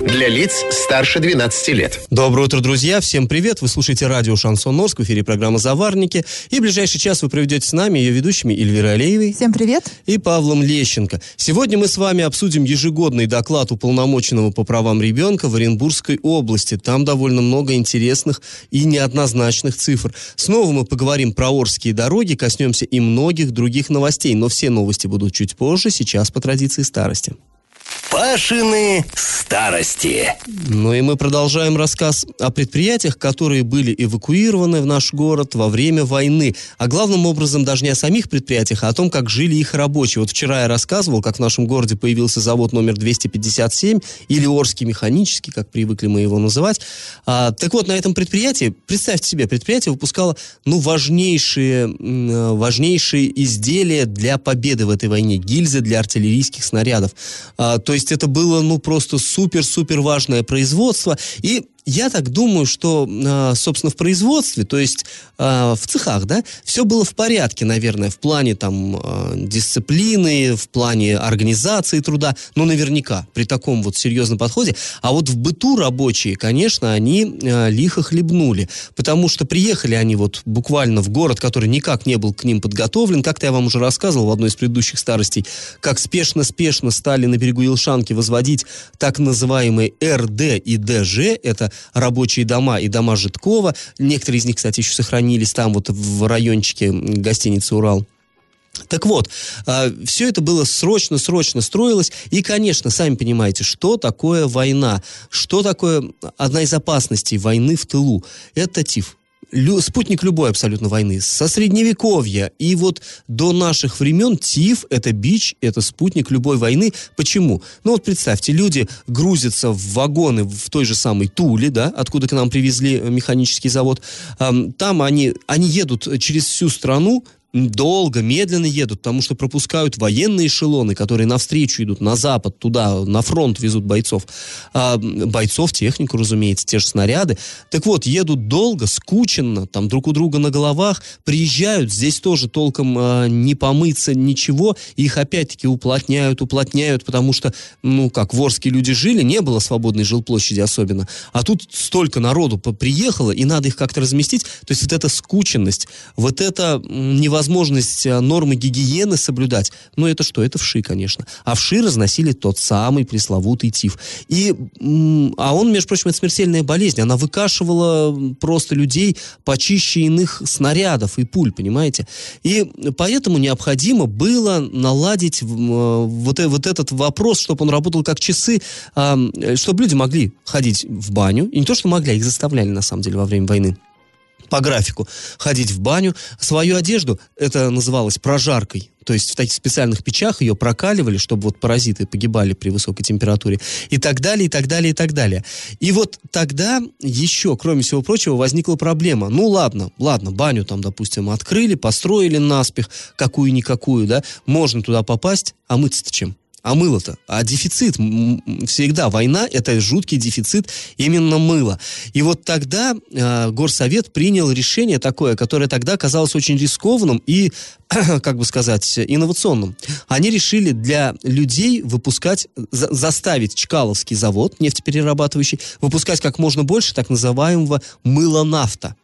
Для лиц старше 12 лет. Доброе утро, друзья. Всем привет. Вы слушаете радио «Шансон Орск». В эфире программа «Заварники». И в ближайший час вы проведете с нами ее ведущими Эльвирой Алеевой. Всем привет. И Павлом Лещенко. Сегодня мы с вами обсудим ежегодный доклад уполномоченного по правам ребенка в Оренбургской области. Там довольно много интересных и неоднозначных цифр. Снова мы поговорим про Орские дороги, коснемся и многих других новостей. Но все новости будут чуть позже, сейчас по традиции старости. Пашины старости. Ну и мы продолжаем рассказ о предприятиях, которые были эвакуированы в наш город во время войны. А главным образом даже не о самих предприятиях, а о том, как жили их рабочие. Вот вчера я рассказывал, как в нашем городе появился завод номер 257, или Орский механический, как привыкли мы его называть. А, так вот, на этом предприятии, представьте себе, предприятие выпускало, ну, важнейшие, э, важнейшие изделия для победы в этой войне, гильзы для артиллерийских снарядов. А, то есть это было, ну, просто супер-супер важное производство. И я так думаю, что, а, собственно, в производстве, то есть а, в цехах, да, все было в порядке, наверное, в плане там а, дисциплины, в плане организации труда, но наверняка при таком вот серьезном подходе. А вот в быту рабочие, конечно, они лихо хлебнули, потому что приехали они вот буквально в город, который никак не был к ним подготовлен. Как-то я вам уже рассказывал в одной из предыдущих старостей, как спешно-спешно стали на берегу Елшанки возводить так называемые РД и ДЖ, это рабочие дома и дома Житкова. Некоторые из них, кстати, еще сохранились там вот в райончике гостиницы «Урал». Так вот, а, все это было срочно-срочно строилось. И, конечно, сами понимаете, что такое война, что такое одна из опасностей войны в тылу. Это ТИФ лю, спутник любой абсолютно войны, со средневековья и вот до наших времен ТИФ – это бич, это спутник любой войны. Почему? Ну вот представьте, люди грузятся в вагоны в той же самой Туле, да, откуда к нам привезли механический завод. Там они, они едут через всю страну, долго, медленно едут, потому что пропускают военные эшелоны, которые навстречу идут на запад, туда, на фронт везут бойцов. А, бойцов, технику, разумеется, те же снаряды. Так вот, едут долго, скученно, там друг у друга на головах, приезжают, здесь тоже толком а, не помыться, ничего, их опять-таки уплотняют, уплотняют, потому что, ну, как ворские люди жили, не было свободной жилплощади особенно, а тут столько народу приехало, и надо их как-то разместить, то есть вот эта скученность, вот это невозможность невозможность э, нормы гигиены соблюдать. Но это что? Это вши, конечно. А вши разносили тот самый пресловутый тиф. И, а он, между прочим, это смертельная болезнь. Она выкашивала просто людей почище иных снарядов и пуль, понимаете? И поэтому необходимо было наладить э, вот, э, вот этот вопрос, чтобы он работал как часы, чтобы люди могли ходить в баню. И не то, что могли, а их заставляли, на самом деле, во время войны по графику ходить в баню. Свою одежду, это называлось прожаркой, то есть в таких специальных печах ее прокаливали, чтобы вот паразиты погибали при высокой температуре, и так далее, и так далее, и так далее. И вот тогда еще, кроме всего прочего, возникла проблема. Ну ладно, ладно, баню там, допустим, открыли, построили наспех, какую-никакую, да, можно туда попасть, а мыться-то чем? А мыло-то? А дефицит всегда, война – это жуткий дефицит именно мыла. И вот тогда э, Горсовет принял решение такое, которое тогда казалось очень рискованным и, как бы сказать, инновационным. Они решили для людей выпускать, за, заставить Чкаловский завод, нефтеперерабатывающий, выпускать как можно больше так называемого мыла-нафта.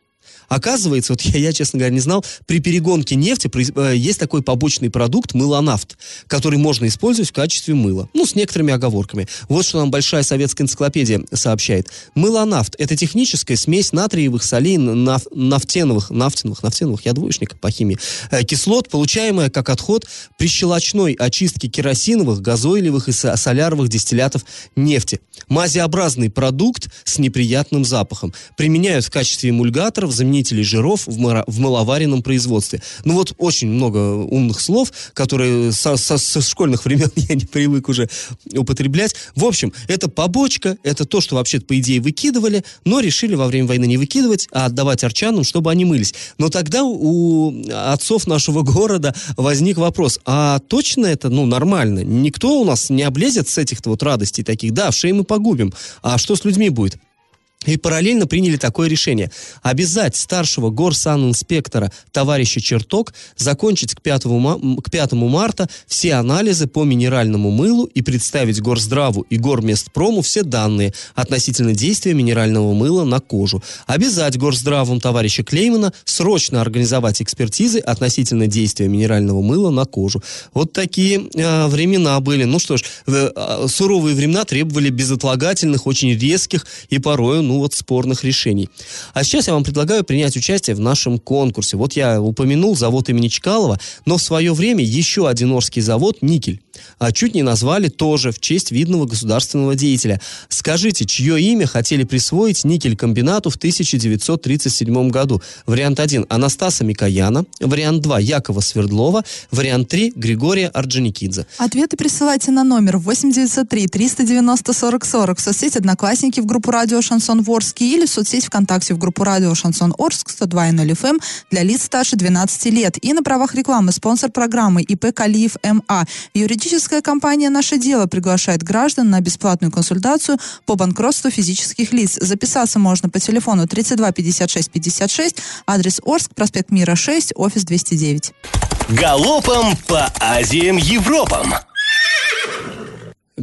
Оказывается, вот я, я, честно говоря, не знал, при перегонке нефти э, есть такой побочный продукт мылонафт, который можно использовать в качестве мыла. Ну, с некоторыми оговорками. Вот что нам большая советская энциклопедия сообщает. Мылонафт – это техническая смесь натриевых солей, наф, нафтеновых, нафтиновых, нафтеновых, я двоечник по химии, э, кислот, получаемая как отход при щелочной очистке керосиновых, газоилевых и соляровых дистиллятов нефти. Мазеобразный продукт с неприятным запахом. Применяют в качестве эмульгаторов, замечательных заменителей жиров в, мыра- в маловаренном производстве. Ну вот очень много умных слов, которые со, со- со школьных времен я не привык уже употреблять. В общем, это побочка, это то, что вообще по идее выкидывали, но решили во время войны не выкидывать, а отдавать арчанам, чтобы они мылись. Но тогда у отцов нашего города возник вопрос, а точно это, ну, нормально? Никто у нас не облезет с этих вот радостей таких, да, в шее мы погубим, а что с людьми будет? И параллельно приняли такое решение. Обязать старшего горсанинспектора товарища Черток закончить к 5, ма- к 5 марта все анализы по минеральному мылу и представить Горздраву и Горместпрому все данные относительно действия минерального мыла на кожу. Обязать Горздравам товарища Клеймана срочно организовать экспертизы относительно действия минерального мыла на кожу. Вот такие э, времена были. Ну что ж, э, э, суровые времена требовали безотлагательных, очень резких и порой, ну вот, спорных решений. А сейчас я вам предлагаю принять участие в нашем конкурсе. Вот я упомянул завод имени Чкалова, но в свое время еще один Орский завод «Никель» а, чуть не назвали тоже в честь видного государственного деятеля. Скажите, чье имя хотели присвоить никель-комбинату в 1937 году? Вариант 1 – Анастаса Микояна. Вариант 2 – Якова Свердлова. Вариант 3 – Григория Орджоникидзе. Ответы присылайте на номер 8903 390 40 40 в соцсеть «Одноклассники» в группу «Радио Шансон Орский» или в соцсеть ВКонтакте в группу «Радио Шансон Орск» 102.0 FM для лиц старше 12 лет. И на правах рекламы спонсор программы ИП Калиев МА. Юридическая компания «Наше дело» приглашает граждан на бесплатную консультацию по банкротству физических лиц. Записаться можно по телефону 32 56 56, адрес Орск, проспект Мира 6, офис 209. Галопом по Азиям Европам!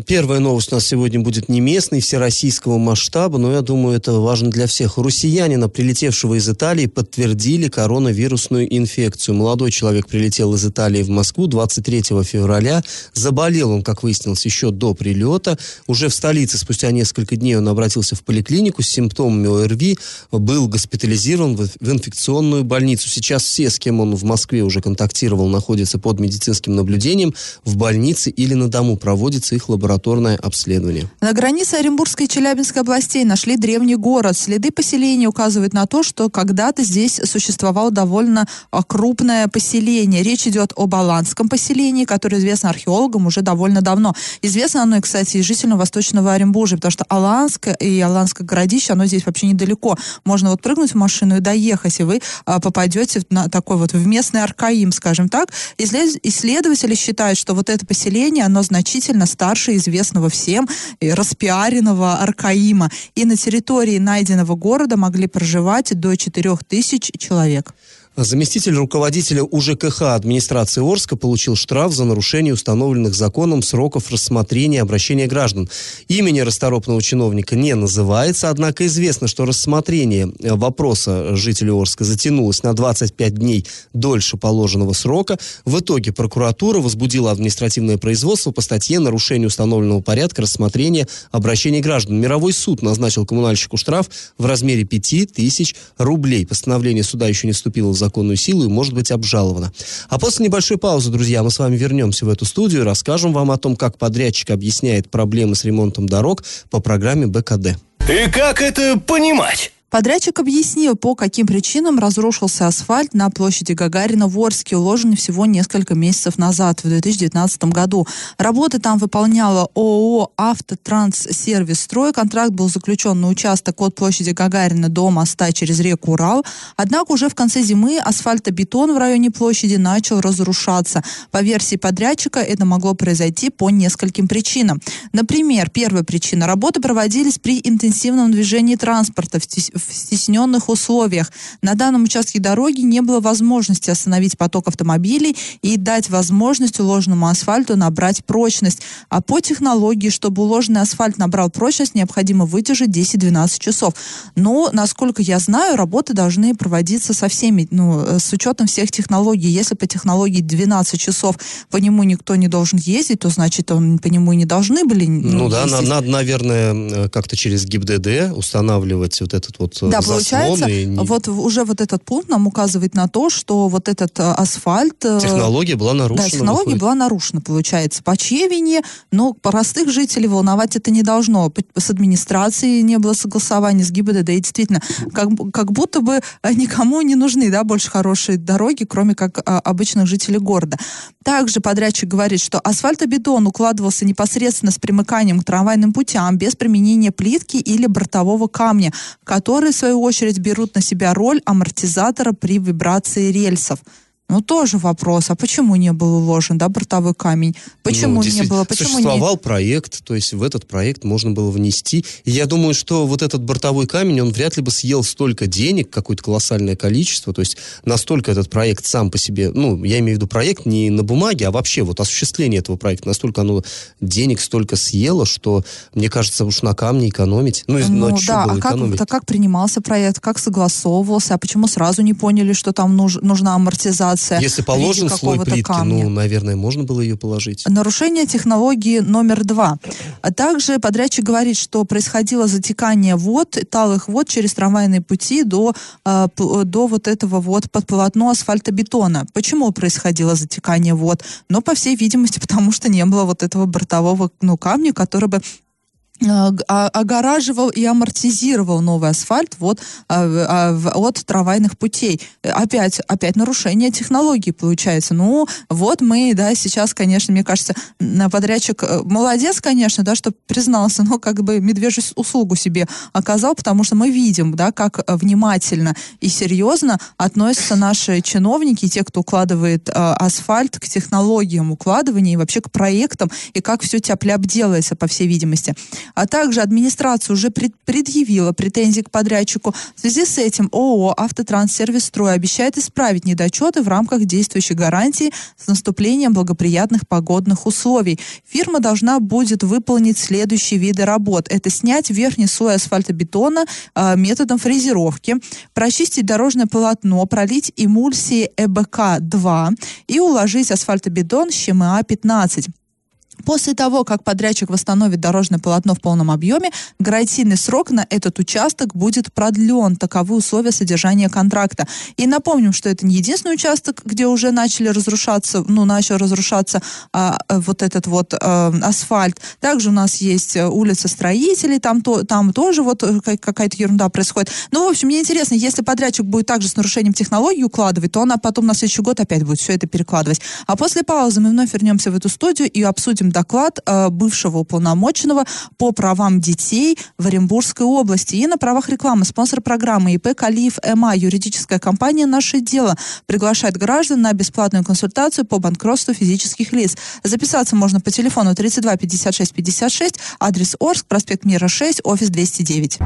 Первая новость у нас сегодня будет не местной, всероссийского масштаба, но я думаю, это важно для всех. Россиянина, прилетевшего из Италии, подтвердили коронавирусную инфекцию. Молодой человек прилетел из Италии в Москву 23 февраля. Заболел он, как выяснилось, еще до прилета. Уже в столице спустя несколько дней он обратился в поликлинику с симптомами ОРВИ, был госпитализирован в, инфекционную больницу. Сейчас все, с кем он в Москве уже контактировал, находятся под медицинским наблюдением в больнице или на дому. Проводится их лабораторное обследование. На границе Оренбургской и Челябинской областей нашли древний город. Следы поселения указывают на то, что когда-то здесь существовало довольно а, крупное поселение. Речь идет об Аланском поселении, которое известно археологам уже довольно давно. Известно оно, кстати, и жителям Восточного Оренбуржья, потому что Аланск и Аланское городище, оно здесь вообще недалеко. Можно вот прыгнуть в машину и доехать, и вы а, попадете на такой вот в местный Аркаим, скажем так. Исслед- Исследователи считают, что вот это поселение, оно значительно старше известного всем и распиаренного Аркаима. И на территории найденного города могли проживать до 4000 человек. Заместитель руководителя УЖКХ администрации Орска получил штраф за нарушение установленных законом сроков рассмотрения обращения граждан. Имени расторопного чиновника не называется, однако известно, что рассмотрение э, вопроса жителей Орска затянулось на 25 дней дольше положенного срока. В итоге прокуратура возбудила административное производство по статье «Нарушение установленного порядка рассмотрения обращений граждан». Мировой суд назначил коммунальщику штраф в размере 5000 рублей. Постановление суда еще не вступило в законную силу и может быть обжаловано. А после небольшой паузы, друзья, мы с вами вернемся в эту студию и расскажем вам о том, как подрядчик объясняет проблемы с ремонтом дорог по программе БКД. И как это понимать? Подрядчик объяснил, по каким причинам разрушился асфальт на площади Гагарина в Орске, уложенный всего несколько месяцев назад, в 2019 году. Работы там выполняла ООО «Автотранссервис Строй». Контракт был заключен на участок от площади Гагарина до моста через реку Урал. Однако уже в конце зимы асфальтобетон в районе площади начал разрушаться. По версии подрядчика, это могло произойти по нескольким причинам. Например, первая причина. Работы проводились при интенсивном движении транспорта в в стесненных условиях. На данном участке дороги не было возможности остановить поток автомобилей и дать возможность уложенному асфальту набрать прочность. А по технологии, чтобы уложенный асфальт набрал прочность, необходимо вытяжить 10-12 часов. Но, насколько я знаю, работы должны проводиться со всеми, ну, э, с учетом всех технологий. Если по технологии 12 часов по нему никто не должен ездить, то значит он по нему и не должны были Ну, да, на- ездить. надо, наверное, э, как-то через ГИБДД устанавливать вот этот вот вот Да, заслон. получается, и вот уже вот этот пункт нам указывает на то, что вот этот э, асфальт... э, Технология была нарушена. Да, технология выходит. была нарушена, получается. По чьей вине? Но простых жителей волновать это не должно. С администрацией не было согласования, с ГИБДД. И действительно, как, как будто бы э, никому не нужны да, больше хорошие дороги, кроме как а, обычных жителей города. Также подрядчик говорит, что асфальтобетон укладывался непосредственно с примыканием к трамвайным путям, без применения плитки или бортового камня, которые, в свою очередь, берут на себя роль амортизатора при вибрации рельсов. Ну, тоже вопрос, а почему не был уложен, да, бортовой камень? Почему Ну, не было? Почему Существовал проект, то есть в этот проект можно было внести. И я думаю, что вот этот бортовой камень, он вряд ли бы съел столько денег, какое-то колоссальное количество. То есть настолько этот проект сам по себе, ну, я имею в виду проект не на бумаге, а вообще вот осуществление этого проекта, настолько оно денег столько съело, что, мне кажется, уж на камне экономить. Ну, не... Ну, чё да, а как, да как принимался проект, как согласовывался, а почему сразу не поняли, что там нуж- нужна амортизация? Если в виде положен слой плитки, камня? ну, наверное, можно было ее положить. Нарушение технологии номер два. А также подрядчик говорит, что происходило затекание вод, талых вод через трамвайные пути до, п- до вот этого вот под полотно асфальтобетона. Почему происходило затекание вод? Но, по всей видимости, потому что не было вот этого бортового ну, камня, который бы а- огораживал и амортизировал новый асфальт вот, а, а, от трамвайных путей. Э, Опять, опять нарушение технологий получается. Ну, вот мы, да, сейчас, конечно, мне кажется, подрядчик э, молодец, конечно, да, что признался, но как бы медвежью услугу себе оказал, потому что мы видим, да, как э, внимательно и серьезно относятся наши чиновники, те, кто укладывает э, асфальт к технологиям укладывания и вообще к проектам, и как все тяп-ляп делается, по всей видимости. А также администрация уже пред- предъявила претензии к подрядчику. В связи с этим ООО «Автотранссервис Строй» обещает исправить недочеты в рамках действующей гарантии с наступлением благоприятных погодных условий. Фирма должна будет выполнить следующие виды работ. Это снять верхний слой асфальтобетона э, методом фрезеровки, прочистить дорожное полотно, пролить эмульсии ЭБК-2 и уложить асфальтобетон ЩМА-15. После того, как подрядчик восстановит дорожное полотно в полном объеме, гарантийный срок на этот участок будет продлен. Таковы условия содержания контракта. И напомним, что это не единственный участок, где уже начали разрушаться, ну, начал разрушаться а, вот этот вот а, асфальт. Также у нас есть э, улица строителей, там, то, там тоже вот э, ка- какая-то ерунда происходит. Ну, в общем, мне интересно, если подрядчик будет также с нарушением технологии укладывать, то он а потом на следующий год опять будет все это перекладывать. А после паузы мы вновь вернемся в эту студию и обсудим доклад э, бывшего уполномоченного по правам детей в Оренбургской области. И на правах рекламы спонсор программы ИП Калиев МА, юридическая компания «Наше дело», приглашает граждан на бесплатную консультацию по банкротству физических лиц. Записаться можно по телефону 32 56 56, адрес Орск, проспект Мира 6, офис 209.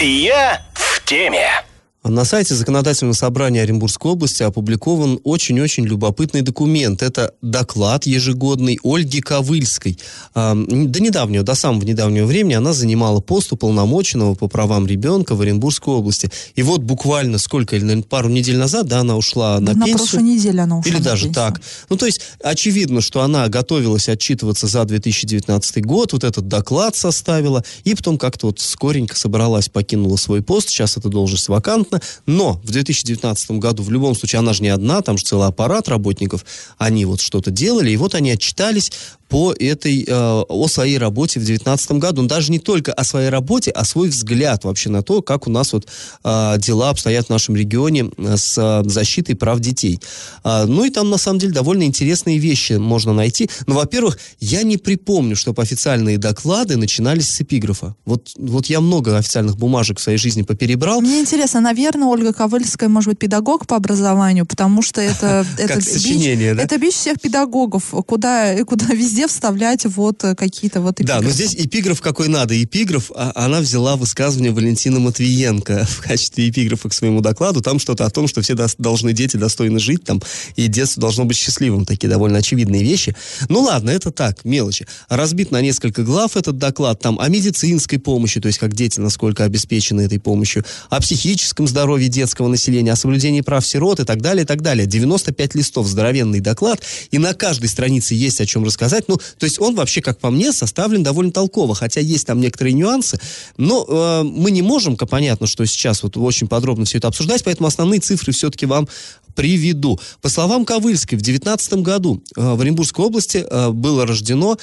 Я в теме. На сайте Законодательного собрания Оренбургской области опубликован очень-очень любопытный документ. Это доклад ежегодный Ольги Ковыльской. А, До недавнего, до самого недавнего времени она занимала пост уполномоченного по правам ребенка в Оренбургской области. И вот буквально сколько, или, пару недель назад, да, она ушла на, На пенсию. прошлой неделе она ушла Или на даже пенсию. так. Ну, то есть, очевидно, что она готовилась отчитываться за 2019 год, вот этот доклад составила, и потом как-то вот скоренько собралась, покинула свой пост, сейчас эта должность вакантна, но в 2019 году, в любом случае, она же не одна, там же целый аппарат работников, они вот что-то делали, и вот они отчитались по этой, э, о своей работе в 2019 году. Но даже не только о своей работе, а свой взгляд вообще на то, как у нас вот э, дела обстоят в нашем регионе э, с э, защитой прав детей. А, ну и там, на самом деле, довольно интересные вещи можно найти. Ну, во-первых, я не припомню, чтобы официальные доклады начинались с эпиграфа. Вот, вот я много официальных бумажек в своей жизни поперебрал. Мне интересно, наверное, Ольга Ковыльская, может быть, педагог по образованию, потому что это, это, Как сочинение, да? это бич всех педагогов, куда, куда везде вставлять вот э, какие-то вот Да, но эпиграфы. здесь эпиграф какой надо. Эпиграф, а, она взяла высказывание Валентина Матвиенко в качестве эпиграфа к своему докладу. Там что-то о том, что все дос- должны дети достойно жить, там, и детство должно быть счастливым. Такие довольно очевидные вещи. Ну ладно, это так, мелочи. Разбит на несколько глав этот доклад. Там о медицинской помощи, то есть как дети, насколько обеспечены этой помощью, о психическом здоровье детского населения, о соблюдении прав сирот и так далее, и так далее. 95 листов, здоровенный доклад, и на каждой странице есть о чем рассказать, Ну, то есть он вообще, как по мне, составлен довольно толково, хотя есть там некоторые нюансы, но э, мы не можем, понятно, что сейчас вот очень подробно все это обсуждать, поэтому основные цифры все-таки вам приведу. По словам Ковыльской, в 2019 году э, в Оренбургской области э, было рождено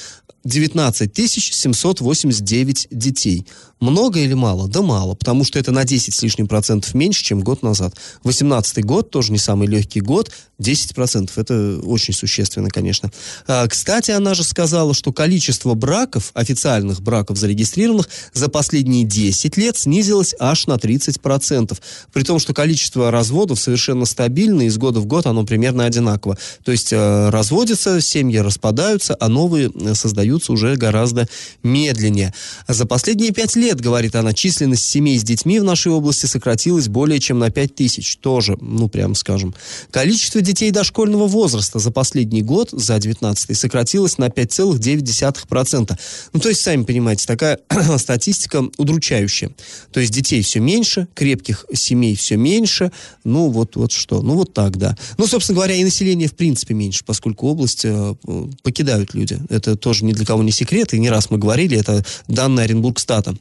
19 789 детей. Много или мало? Да мало, потому что это на 10 с лишним процентов меньше, чем год назад. 18 год, тоже не самый легкий год, 10 процентов. Это очень существенно, конечно. А, кстати, она же сказала, что количество браков, официальных браков зарегистрированных, за последние 10 лет снизилось аж на 30 процентов. При том, что количество разводов совершенно стабильно, из года в год оно примерно одинаково. То есть э, разводятся, семьи распадаются, а новые э, создаются уже гораздо медленнее. За последние 5 лет лет, говорит она, численность семей с детьми в нашей области сократилась более чем на 5 тысяч. Тоже, ну, прям скажем. Количество детей дошкольного возраста за последний год, за 19 сократилось на 5,9%. Ну, то есть, сами понимаете, такая статистика удручающая. То есть, детей все меньше, крепких семей все меньше. Ну, вот, вот что. Ну, вот так, да. Ну, собственно говоря, и население в принципе меньше, поскольку область э, покидают люди. Это тоже ни для кого не секрет, и не раз мы говорили, это данные Оренбургстата.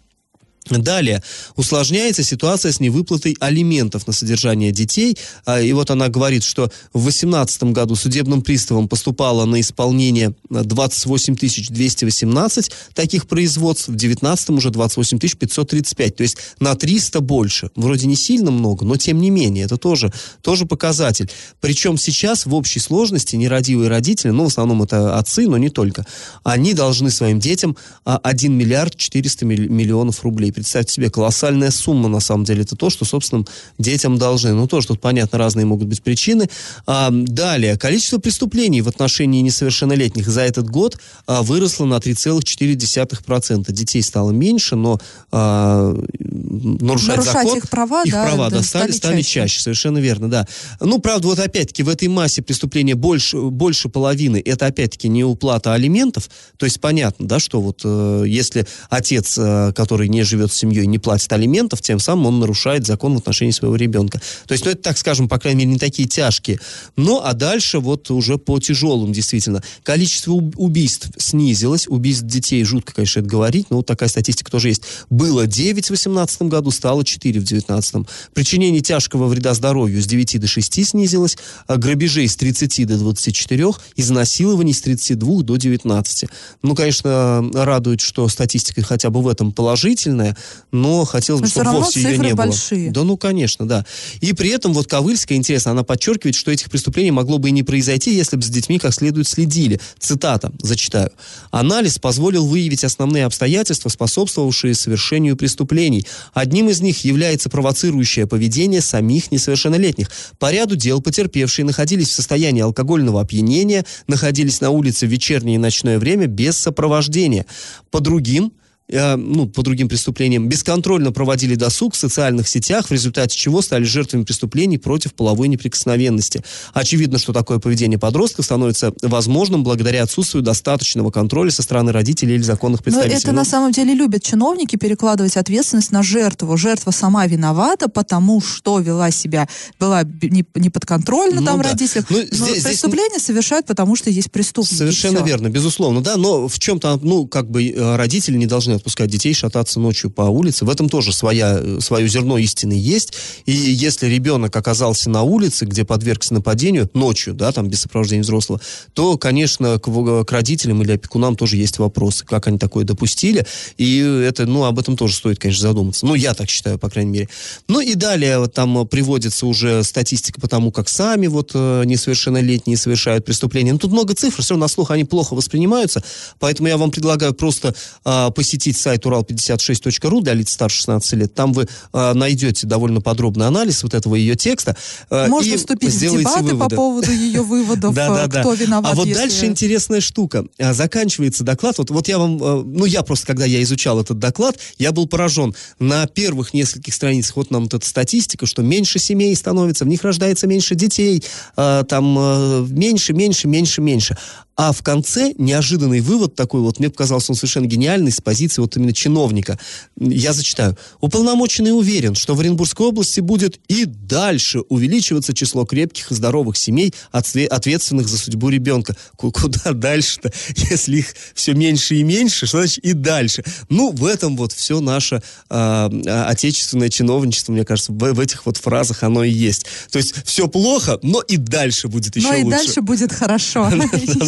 Далее, усложняется ситуация с невыплатой алиментов на содержание детей. А, и вот она говорит, что в 2018 году судебным приставом поступало на исполнение 28 218 таких производств, в 2019 уже 28 535, то есть на 300 больше. Вроде не сильно много, но тем не менее, это тоже, тоже показатель. Причем сейчас в общей сложности нерадивые родители, ну, в основном это отцы, но не только, они должны своим детям 1 а, миллиард 400 миллионов рублей представьте себе, колоссальная сумма, на самом деле, это то, что собственным детям должны. Ну, тоже тут, понятно, разные могут быть причины. А, далее, количество преступлений в отношении несовершеннолетних за этот год а, выросло на 3,4%. Детей стало меньше, но а, нарушать, нарушать закон, их права, их да, права да, стали, стали чаще. чаще. Совершенно верно, да. Ну, правда, вот опять-таки в этой массе преступления больше, больше половины, это опять-таки не уплата алиментов. То есть понятно, да, что вот э, если отец, э, который не живет живет с семьей, не платит алиментов, тем самым он нарушает закон в отношении своего ребенка. То есть, ну, это, так скажем, по крайней мере, не такие тяжкие. Ну, а дальше вот уже по тяжелым, действительно. Количество убийств снизилось, убийств детей, жутко, конечно, это говорить, но вот такая статистика тоже есть. Было 9 в 2018 году, стало 4 в 2019. Причинение тяжкого вреда здоровью с 9 до 6 снизилось, а грабежей с 30 до 24, изнасилований с 32 до 19. Ну, конечно, радует, что статистика хотя бы в этом положительная, но хотелось бы, чтобы вовсе ее не большие. было. Да, ну, конечно, да. И при этом вот Ковыльская, интересно, она подчеркивает, что этих преступлений могло бы и не произойти, если бы с детьми как следует следили. Цитата, зачитаю. Анализ позволил выявить основные обстоятельства, способствовавшие совершению преступлений. Одним из них является провоцирующее поведение самих несовершеннолетних. По ряду дел потерпевшие находились в состоянии алкогольного опьянения, находились на улице в вечернее и ночное время без сопровождения. По другим Э, ну, по другим преступлениям, бесконтрольно проводили досуг в социальных сетях, в результате чего стали жертвами преступлений против половой неприкосновенности. Очевидно, что такое поведение подростков становится возможным благодаря отсутствию достаточного контроля со стороны родителей или законных представителей. Но это на самом деле любят чиновники перекладывать ответственность на жертву. Жертва сама виновата, потому что вела себя, была не, не подконтрольна ну, там да. родителям. Ну, но здесь, преступление здесь... совершают, потому что есть преступники. Совершенно верно, безусловно, да, но в чем-то, ну, как бы э, родители не должны отпускать детей шататься ночью по улице. В этом тоже своя, свое зерно истины есть. И если ребенок оказался на улице, где подвергся нападению ночью, да, там без сопровождения взрослого, то, конечно, к, к родителям или опекунам тоже есть вопросы, как они такое допустили. И это, ну, об этом тоже стоит, конечно, задуматься. Ну, я так считаю, по крайней мере. Ну и далее вот, там приводится уже статистика по тому, как сами вот э, несовершеннолетние совершают преступления. Ну, тут много цифр, все равно на слух они плохо воспринимаются, поэтому я вам предлагаю просто э, посетить посетить сайт урал56.ру для лиц старше 16 лет. Там вы э, найдете довольно подробный анализ вот этого ее текста. Э, Можно и вступить в дебаты выводы. по поводу ее выводов, э, кто виноват. А вот дальше интересная штука. А, заканчивается доклад. Вот, вот я вам, э, ну я просто, когда я изучал этот доклад, я был поражен. На первых нескольких страницах вот нам вот эта статистика, что меньше семей становится, в них рождается меньше детей, там э, меньше, меньше, меньше, меньше. А в конце неожиданный вывод такой, вот мне показался он совершенно гениальный, с позиции качестве вот именно чиновника. Я зачитаю. Уполномоченный уверен, что в Оренбургской области будет и дальше увеличиваться число крепких и здоровых семей, ответственных за судьбу ребенка. Куда дальше-то, если их все меньше и меньше, что значит и дальше? Ну, в этом вот все наше э, отечественное чиновничество, мне кажется, в, в этих вот фразах оно и есть. То есть все плохо, но и дальше будет еще лучше. Но и дальше будет хорошо.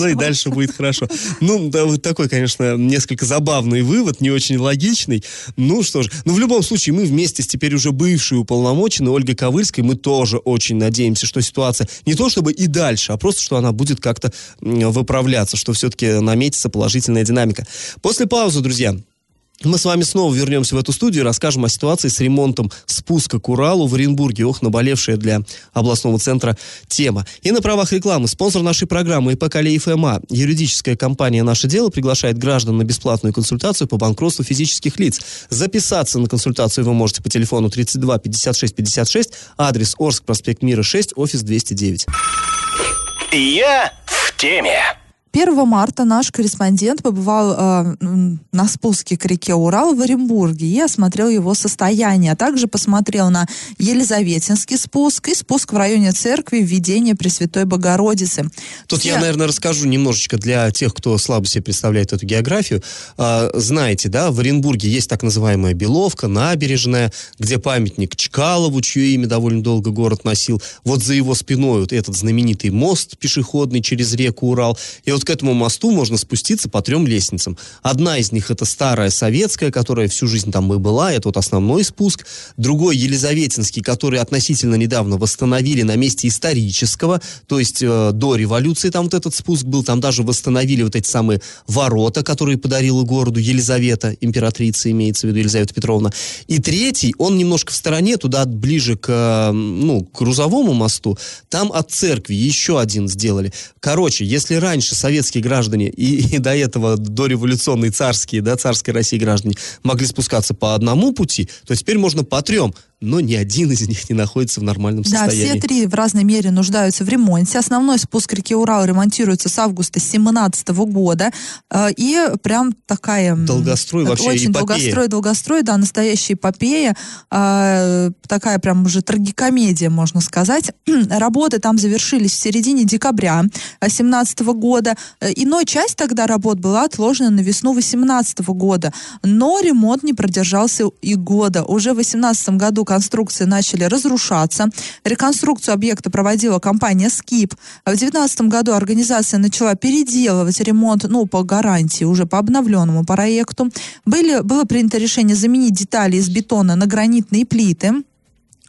Ну и дальше будет хорошо. Ну, да, вот такой, конечно, несколько забавный вывод, не очень логичный. Ну что ж, ну в любом случае, мы вместе с теперь уже бывшей уполномоченной Ольгой Ковыльской, мы тоже очень надеемся, что ситуация не то чтобы и дальше, а просто, что она будет как-то выправляться, что все-таки наметится положительная динамика. После паузы, друзья, мы с вами снова вернемся в эту студию и расскажем о ситуации с ремонтом спуска к Уралу в Оренбурге. Ох, наболевшая для областного центра тема. И на правах рекламы спонсор нашей программы ИП ФМА, юридическая компания «Наше дело» приглашает граждан на бесплатную консультацию по банкротству физических лиц. Записаться на консультацию вы можете по телефону 32 56 56, адрес Орск, проспект Мира 6, офис 209. Я в теме. 1 марта наш корреспондент побывал э, на спуске к реке Урал в Оренбурге и осмотрел его состояние, а также посмотрел на Елизаветинский спуск и спуск в районе церкви введения Пресвятой Богородицы. Тут Все... я, наверное, расскажу немножечко для тех, кто слабо себе представляет эту географию. Э, знаете, да, в Оренбурге есть так называемая Беловка, набережная, где памятник Чкалову, чье имя довольно долго город носил. Вот за его спиной вот этот знаменитый мост пешеходный через реку Урал. И вот вот к этому мосту можно спуститься по трем лестницам. Одна из них это старая советская, которая всю жизнь там и была, это вот основной спуск. Другой Елизаветинский, который относительно недавно восстановили на месте исторического, то есть э, до революции там вот этот спуск был, там даже восстановили вот эти самые ворота, которые подарила городу Елизавета, императрица имеется в виду Елизавета Петровна. И третий, он немножко в стороне, туда ближе к, э, ну, к грузовому мосту, там от церкви еще один сделали. Короче, если раньше советские граждане и, и до этого дореволюционные царские, да, царской России граждане могли спускаться по одному пути, то теперь можно по трем но ни один из них не находится в нормальном состоянии. Да, все три в разной мере нуждаются в ремонте. Основной спуск реки Урал ремонтируется с августа 2017 года. Э, и прям такая... Долгострой вообще Очень эпопея. долгострой, долгострой, да, настоящая эпопея. Э, такая прям уже трагикомедия, можно сказать. Работы там завершились в середине декабря 2017 года. Э, иной часть тогда работ была отложена на весну 2018 года. Но ремонт не продержался и года. Уже в 2018 году конструкции начали разрушаться. Реконструкцию объекта проводила компания «Скип». В 2019 году организация начала переделывать ремонт, ну, по гарантии, уже по обновленному проекту. Были, было принято решение заменить детали из бетона на гранитные плиты.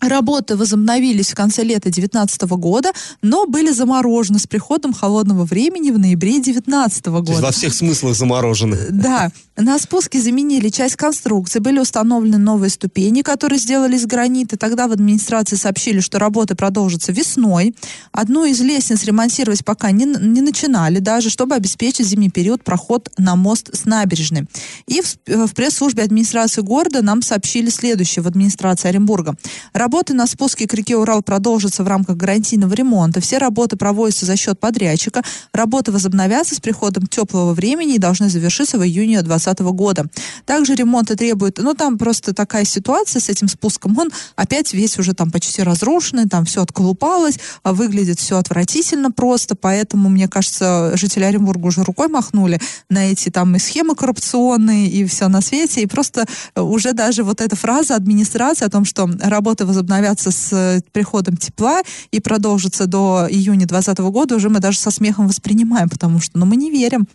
Работы возобновились в конце лета 2019 года, но были заморожены с приходом холодного времени в ноябре 2019 года. То есть во всех смыслах заморожены. Да. На спуске заменили часть конструкции, были установлены новые ступени, которые сделали из гранита. Тогда в администрации сообщили, что работы продолжатся весной. Одну из лестниц ремонтировать пока не, не начинали, даже чтобы обеспечить зимний период проход на мост с набережной. И в, в пресс-службе администрации города нам сообщили следующее в администрации Оренбурга. Работы на спуске к реке Урал продолжатся в рамках гарантийного ремонта. Все работы проводятся за счет подрядчика. Работы возобновятся с приходом теплого времени и должны завершиться в июне 2020 года. Также ремонты требуют, ну там просто такая ситуация с этим спуском, он опять весь уже там почти разрушенный, там все отколупалось, а выглядит все отвратительно просто, поэтому, мне кажется, жители Оренбурга уже рукой махнули на эти там и схемы коррупционные, и все на свете, и просто уже даже вот эта фраза администрации о том, что работы возобновятся с э, приходом тепла и продолжится до июня 2020 года, уже мы даже со смехом воспринимаем, потому что ну, мы не верим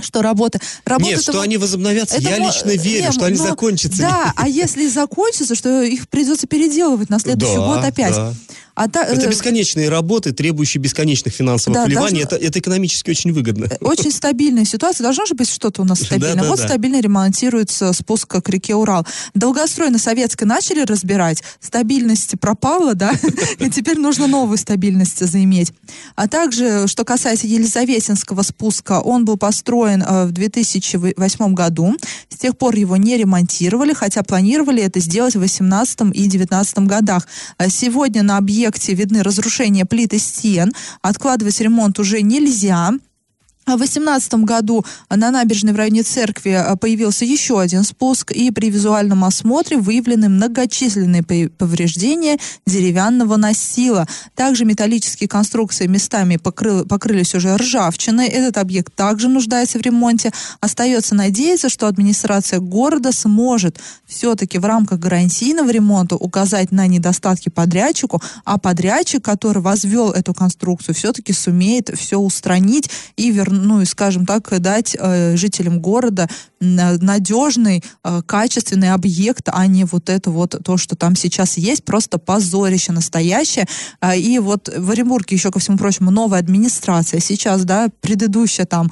что работа... работа Нет, что они возобновятся, я лично верю, нет, что они но, ну, закончатся. Да, а если закончатся, что их придется переделывать на следующий да, год опять. Да. А та, это э, бесконечные работы, требующие бесконечных финансовых да, вливаний. Должно... Это, это экономически очень выгодно. Очень стабильная ситуация. Должно же быть что-то у нас стабильное. Да, да, вот да. стабильно ремонтируется спуск к реке Урал. Долгострой на Советской начали разбирать. Стабильность пропала, да, и теперь нужно новую стабильность заиметь. А также, что касается Елизаветинского спуска, он был построен э, в 2008 году. С тех пор его не ремонтировали, хотя планировали это сделать в 2018 и 2019 годах. А сегодня на объект объекте видны разрушения плит и стен. Откладывать ремонт уже нельзя. В 2018 году на набережной в районе церкви а, появился еще один спуск, и при визуальном осмотре выявлены многочисленные повреждения деревянного настила. Также металлические конструкции местами покрыл, покрылись уже ржавчиной. Этот объект также нуждается в ремонте. Остается надеяться, что администрация города сможет все-таки в рамках гарантийного ремонта указать на недостатки подрядчику, а подрядчик, который возвел эту конструкцию, все-таки сумеет все устранить и вернуть ну, скажем так, дать э, жителям города надежный, э, качественный объект, а не вот это вот то, что там сейчас есть, просто позорище настоящее. А, и вот в Оренбурге еще, ко всему прочему, новая администрация. Сейчас, да, предыдущая там,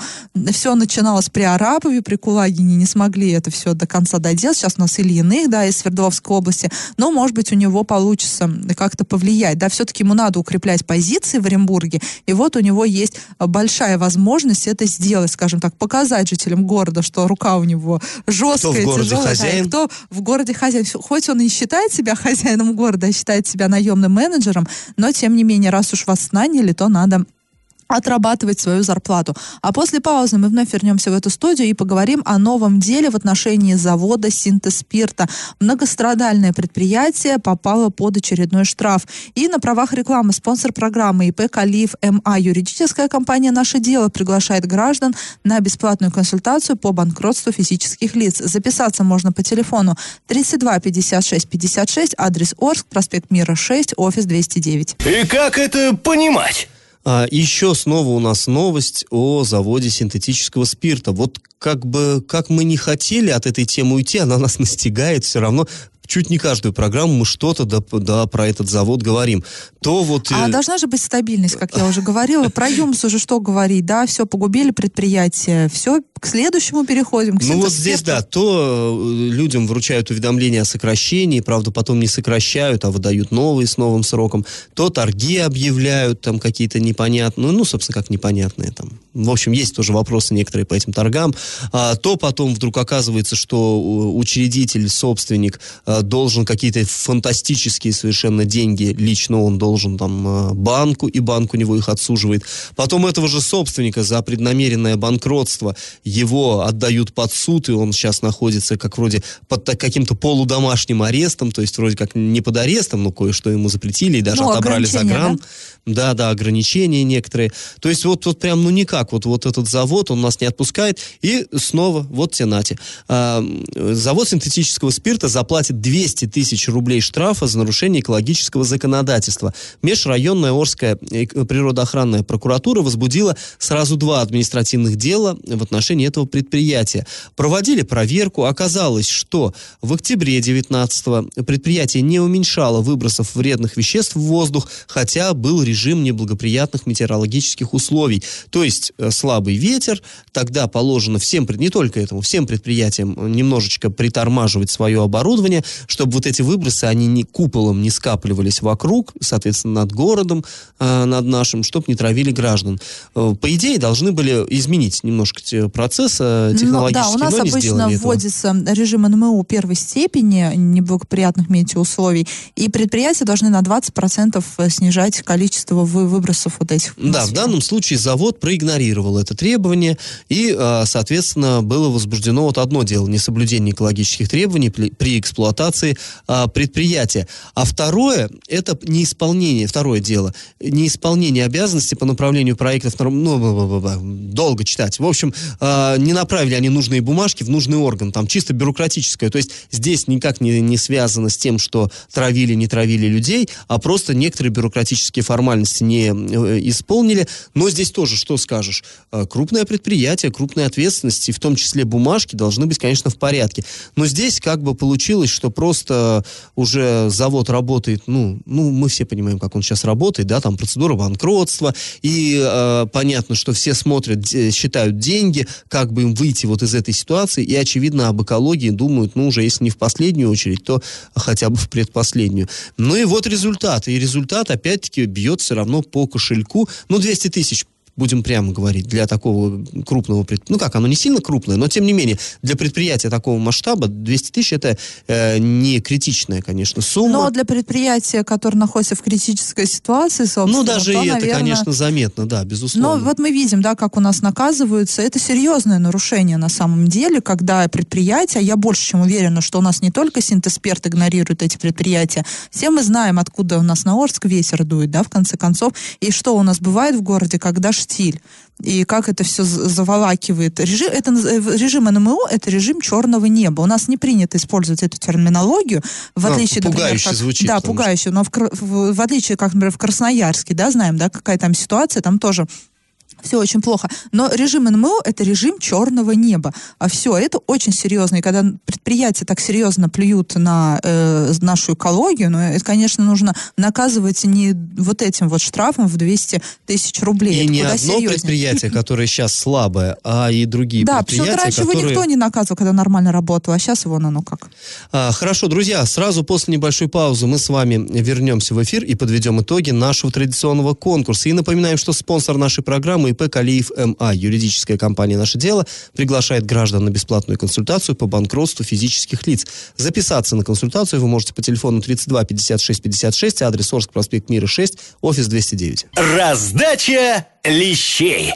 все начиналось при Арапове, при Кулагине, не смогли это все до конца доделать. Сейчас у нас Ильиных, да, из Свердловской области. Но, может быть, у него получится как-то повлиять. Да, все-таки ему надо укреплять позиции в Оренбурге. И вот у него есть большая возможность это сделать, скажем так, показать жителям города, что рука у него жесткая, кто в тяжелая. хозяин? Да, кто в городе хозяин. Хоть он и считает себя хозяином города, а считает себя наемным менеджером, но тем не менее, раз уж вас наняли, то надо отрабатывать свою зарплату. А после паузы мы вновь вернемся в эту студию и поговорим о новом деле в отношении завода синтез спирта. Многострадальное предприятие попало под очередной штраф. И на правах рекламы спонсор программы ИП Калиев МА юридическая компания «Наше дело» приглашает граждан на бесплатную консультацию по банкротству физических лиц. Записаться можно по телефону 32 56 56, адрес Орск, проспект Мира 6, офис 209. И как это понимать? А, еще снова у нас новость о заводе синтетического спирта. Вот как бы, как мы не хотели от этой темы уйти, она нас настигает все равно чуть не каждую программу мы что-то да, да, про этот завод говорим. То вот... А э... должна же быть стабильность, как я уже говорила. Про ЮМС уже что говорить, да, все, погубили предприятие, все, к следующему переходим. К ну вот здесь, да, то э, людям вручают уведомления о сокращении, правда, потом не сокращают, а выдают новые с новым сроком. То торги объявляют там какие-то непонятные, ну, собственно, как непонятные там. В общем, есть тоже вопросы некоторые по этим торгам. А, то потом вдруг оказывается, что учредитель, собственник а, должен какие-то фантастические совершенно деньги, лично он должен там банку, и банк у него их отсуживает. Потом этого же собственника за преднамеренное банкротство его отдают под суд, и он сейчас находится как вроде под каким-то полудомашним арестом, то есть вроде как не под арестом, но кое-что ему запретили и даже ну, отобрали за гран. Да? да, да, ограничения некоторые. То есть вот, вот прям ну никак, вот, вот этот завод, он нас не отпускает, и снова, вот тенате. А, завод синтетического спирта заплатит 200 тысяч рублей штрафа за нарушение экологического законодательства. Межрайонная Орская э, природоохранная прокуратура возбудила сразу два административных дела в отношении этого предприятия. Проводили проверку, оказалось, что в октябре 19 предприятие не уменьшало выбросов вредных веществ в воздух, хотя был режим неблагоприятных метеорологических условий. То есть э, слабый ветер, тогда положено всем, не только этому, всем предприятиям немножечко притормаживать свое оборудование, чтобы вот эти выбросы, они не куполом не скапливались вокруг, соответственно, над городом, э, над нашим, чтобы не травили граждан. Э, по идее, должны были изменить немножко процесса технологически, ну, да, у нас но обычно вводится этого. режим НМУ первой степени неблагоприятных метеоусловий, и предприятия должны на 20% снижать количество выбросов вот этих. Да, в данном случае завод проигнорировал это требование, и, а, соответственно, было возбуждено вот одно дело, несоблюдение экологических требований при эксплуатации а, предприятия. А второе, это неисполнение, второе дело, неисполнение обязанностей по направлению проектов, ну, долго читать. В общем, э, не направили они нужные бумажки в нужный орган, там чисто бюрократическое. То есть здесь никак не, не связано с тем, что травили, не травили людей, а просто некоторые бюрократические формальности не э, исполнили. Но здесь тоже, что скажешь, э, крупное предприятие, крупная ответственность, и в том числе бумажки должны быть, конечно, в порядке. Но здесь как бы получилось, что просто уже завод работает, ну, ну мы все понимаем, как он сейчас работает, да, там процедура банкротства, и э, понятно, что все смотрят, считают деньги, как бы им выйти вот из этой ситуации, и, очевидно, об экологии думают, ну, уже если не в последнюю очередь, то хотя бы в предпоследнюю. Ну и вот результат. И результат, опять-таки, бьет все равно по кошельку. Ну, 200 тысяч будем прямо говорить, для такого крупного предприятия, ну как, оно не сильно крупное, но тем не менее, для предприятия такого масштаба 200 тысяч это э, не критичная, конечно, сумма. Но для предприятия, которое находится в критической ситуации, собственно, ну даже то, и это, наверное... конечно, заметно, да, безусловно. Но вот мы видим, да, как у нас наказываются. Это серьезное нарушение на самом деле, когда предприятия, я больше чем уверена, что у нас не только Синтесперт игнорирует эти предприятия, все мы знаем, откуда у нас на Орск ветер дует, да, в конце концов, и что у нас бывает в городе, когда штиль и как это все заволакивает. Режим, это, э, режим НМО – это режим черного неба. У нас не принято использовать эту терминологию, в а, отличие, например, как, звучит, да, пугающе, но в, в, в отличие, как, например, в Красноярске, да, знаем, да, какая там ситуация, там тоже все очень плохо. Но режим НМО – это режим черного неба. А все, это очень серьезно. И когда предприятия так серьезно плюют на э, нашу экологию, ну, это, конечно, нужно наказывать не вот этим вот штрафом в 200 тысяч рублей. И это не одно серьезнее. предприятие, которое сейчас слабое, а и другие да, предприятия, Да, раньше которые... его никто не наказывал, когда нормально работал, а сейчас его, ну как. А, хорошо, друзья, сразу после небольшой паузы мы с вами вернемся в эфир и подведем итоги нашего традиционного конкурса. И напоминаем, что спонсор нашей программы ИП Калиев МА, юридическая компания «Наше дело», приглашает граждан на бесплатную консультацию по банкротству физических лиц. Записаться на консультацию вы можете по телефону 32 56 56, адрес Орск, проспект Мира 6, офис 209. Раздача лещей.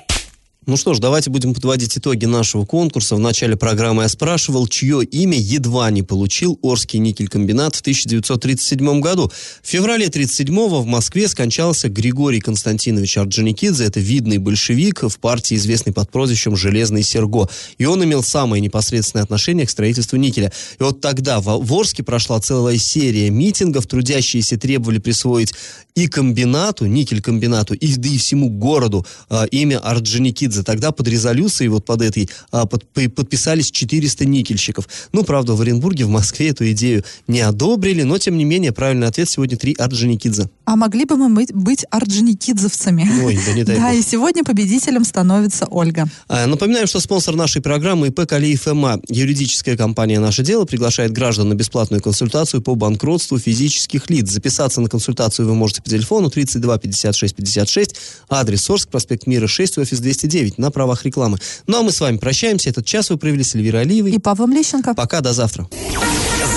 Ну что ж, давайте будем подводить итоги нашего конкурса. В начале программы я спрашивал, чье имя едва не получил Орский никель-комбинат в 1937 году. В феврале 1937 в Москве скончался Григорий Константинович Орджоникидзе. Это видный большевик в партии, известный под прозвищем «Железный Серго». И он имел самое непосредственное отношение к строительству никеля. И вот тогда в Орске прошла целая серия митингов. Трудящиеся требовали присвоить и комбинату, никель-комбинату, и, да и всему городу э, имя Орджоникидзе. Тогда под резолюцией, вот под этой, э, под, подписались 400 никельщиков. Ну, правда, в Оренбурге, в Москве эту идею не одобрили, но, тем не менее, правильный ответ сегодня три Орджоникидзе. А могли бы мы быть, орджоникидзовцами? Ой, да не дай Да, и сегодня победителем становится Ольга. А, Напоминаем, что спонсор нашей программы ИП Калиев МА, юридическая компания «Наше дело», приглашает граждан на бесплатную консультацию по банкротству физических лиц. Записаться на консультацию вы можете по телефону 32 56 56, адрес Орск, проспект Мира 6, офис 209, на правах рекламы. Ну а мы с вами прощаемся. Этот час вы провели с Эльвирой Алиевой. И Павлом Лещенко. Пока, до завтра.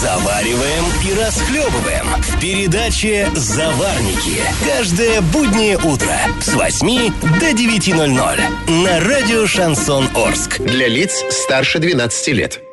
Завариваем и расхлебываем в передаче «Заварники». Каждое буднее утро с 8 до 9.00 на радио «Шансон Орск». Для лиц старше 12 лет.